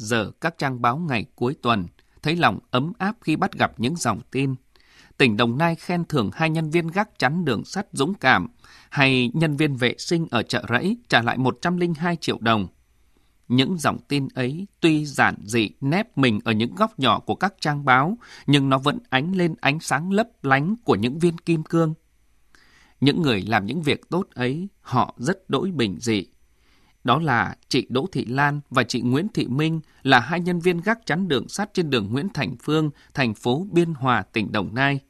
giờ các trang báo ngày cuối tuần, thấy lòng ấm áp khi bắt gặp những dòng tin. Tỉnh Đồng Nai khen thưởng hai nhân viên gác chắn đường sắt dũng cảm, hay nhân viên vệ sinh ở chợ rẫy trả lại 102 triệu đồng. Những dòng tin ấy tuy giản dị nép mình ở những góc nhỏ của các trang báo, nhưng nó vẫn ánh lên ánh sáng lấp lánh của những viên kim cương. Những người làm những việc tốt ấy, họ rất đỗi bình dị. Đó là chị Đỗ Thị Lan và chị Nguyễn Thị Minh là hai nhân viên gác chắn đường sắt trên đường Nguyễn Thành Phương, thành phố Biên Hòa, tỉnh Đồng Nai.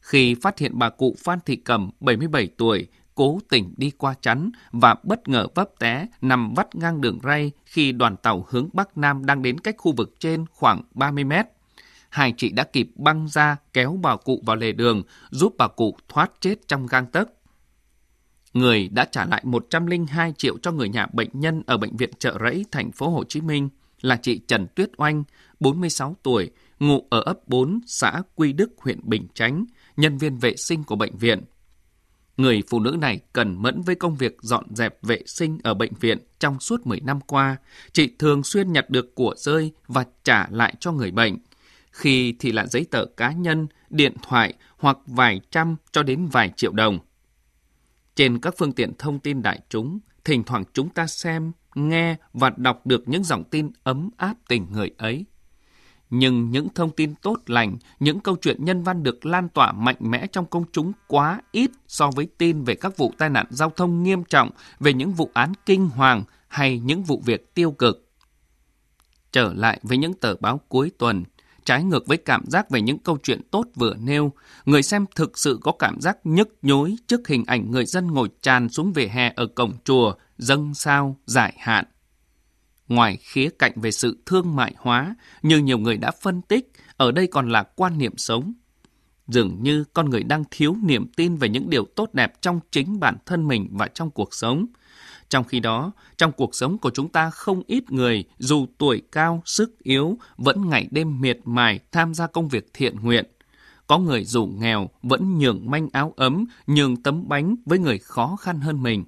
Khi phát hiện bà cụ Phan Thị Cầm, 77 tuổi, cố tình đi qua chắn và bất ngờ vấp té nằm vắt ngang đường ray khi đoàn tàu hướng Bắc Nam đang đến cách khu vực trên khoảng 30 mét. Hai chị đã kịp băng ra kéo bà cụ vào lề đường, giúp bà cụ thoát chết trong gang tấc. Người đã trả lại 102 triệu cho người nhà bệnh nhân ở bệnh viện Chợ Rẫy, thành phố Hồ Chí Minh là chị Trần Tuyết Oanh, 46 tuổi, ngụ ở ấp 4, xã Quy Đức, huyện Bình Chánh, nhân viên vệ sinh của bệnh viện. Người phụ nữ này cần mẫn với công việc dọn dẹp vệ sinh ở bệnh viện trong suốt 10 năm qua. Chị thường xuyên nhặt được của rơi và trả lại cho người bệnh. Khi thì là giấy tờ cá nhân, điện thoại hoặc vài trăm cho đến vài triệu đồng. Trên các phương tiện thông tin đại chúng, thỉnh thoảng chúng ta xem, nghe và đọc được những dòng tin ấm áp tình người ấy. Nhưng những thông tin tốt lành, những câu chuyện nhân văn được lan tỏa mạnh mẽ trong công chúng quá ít so với tin về các vụ tai nạn giao thông nghiêm trọng, về những vụ án kinh hoàng hay những vụ việc tiêu cực. Trở lại với những tờ báo cuối tuần, trái ngược với cảm giác về những câu chuyện tốt vừa nêu, người xem thực sự có cảm giác nhức nhối trước hình ảnh người dân ngồi tràn xuống vỉa hè ở cổng chùa, dâng sao, giải hạn. Ngoài khía cạnh về sự thương mại hóa, như nhiều người đã phân tích, ở đây còn là quan niệm sống. Dường như con người đang thiếu niềm tin về những điều tốt đẹp trong chính bản thân mình và trong cuộc sống. Trong khi đó, trong cuộc sống của chúng ta không ít người, dù tuổi cao, sức yếu, vẫn ngày đêm miệt mài tham gia công việc thiện nguyện. Có người dù nghèo vẫn nhường manh áo ấm, nhường tấm bánh với người khó khăn hơn mình.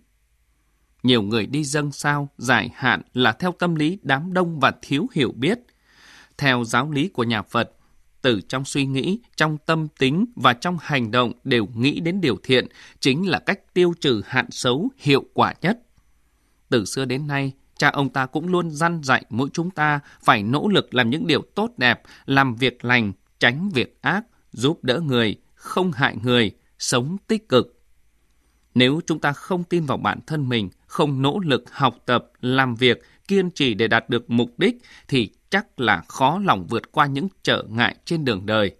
Nhiều người đi dâng sao, giải hạn là theo tâm lý đám đông và thiếu hiểu biết. Theo giáo lý của nhà Phật, từ trong suy nghĩ, trong tâm tính và trong hành động đều nghĩ đến điều thiện, chính là cách tiêu trừ hạn xấu hiệu quả nhất. Từ xưa đến nay, cha ông ta cũng luôn dăn dạy mỗi chúng ta phải nỗ lực làm những điều tốt đẹp, làm việc lành, tránh việc ác, giúp đỡ người, không hại người, sống tích cực. Nếu chúng ta không tin vào bản thân mình, không nỗ lực học tập, làm việc, kiên trì để đạt được mục đích thì chắc là khó lòng vượt qua những trở ngại trên đường đời.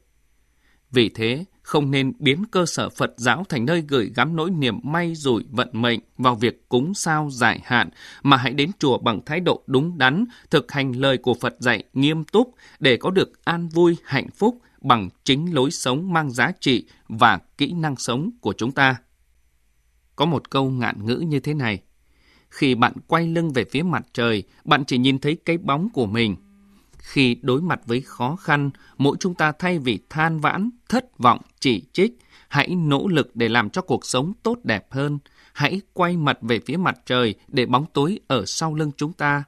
Vì thế, không nên biến cơ sở Phật giáo thành nơi gửi gắm nỗi niềm may rủi vận mệnh vào việc cúng sao giải hạn, mà hãy đến chùa bằng thái độ đúng đắn, thực hành lời của Phật dạy nghiêm túc để có được an vui, hạnh phúc bằng chính lối sống mang giá trị và kỹ năng sống của chúng ta. Có một câu ngạn ngữ như thế này. Khi bạn quay lưng về phía mặt trời, bạn chỉ nhìn thấy cái bóng của mình. Khi đối mặt với khó khăn, mỗi chúng ta thay vì than vãn, thất vọng, chỉ trích, hãy nỗ lực để làm cho cuộc sống tốt đẹp hơn. Hãy quay mặt về phía mặt trời để bóng tối ở sau lưng chúng ta.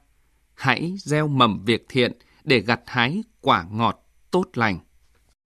Hãy gieo mầm việc thiện để gặt hái quả ngọt tốt lành.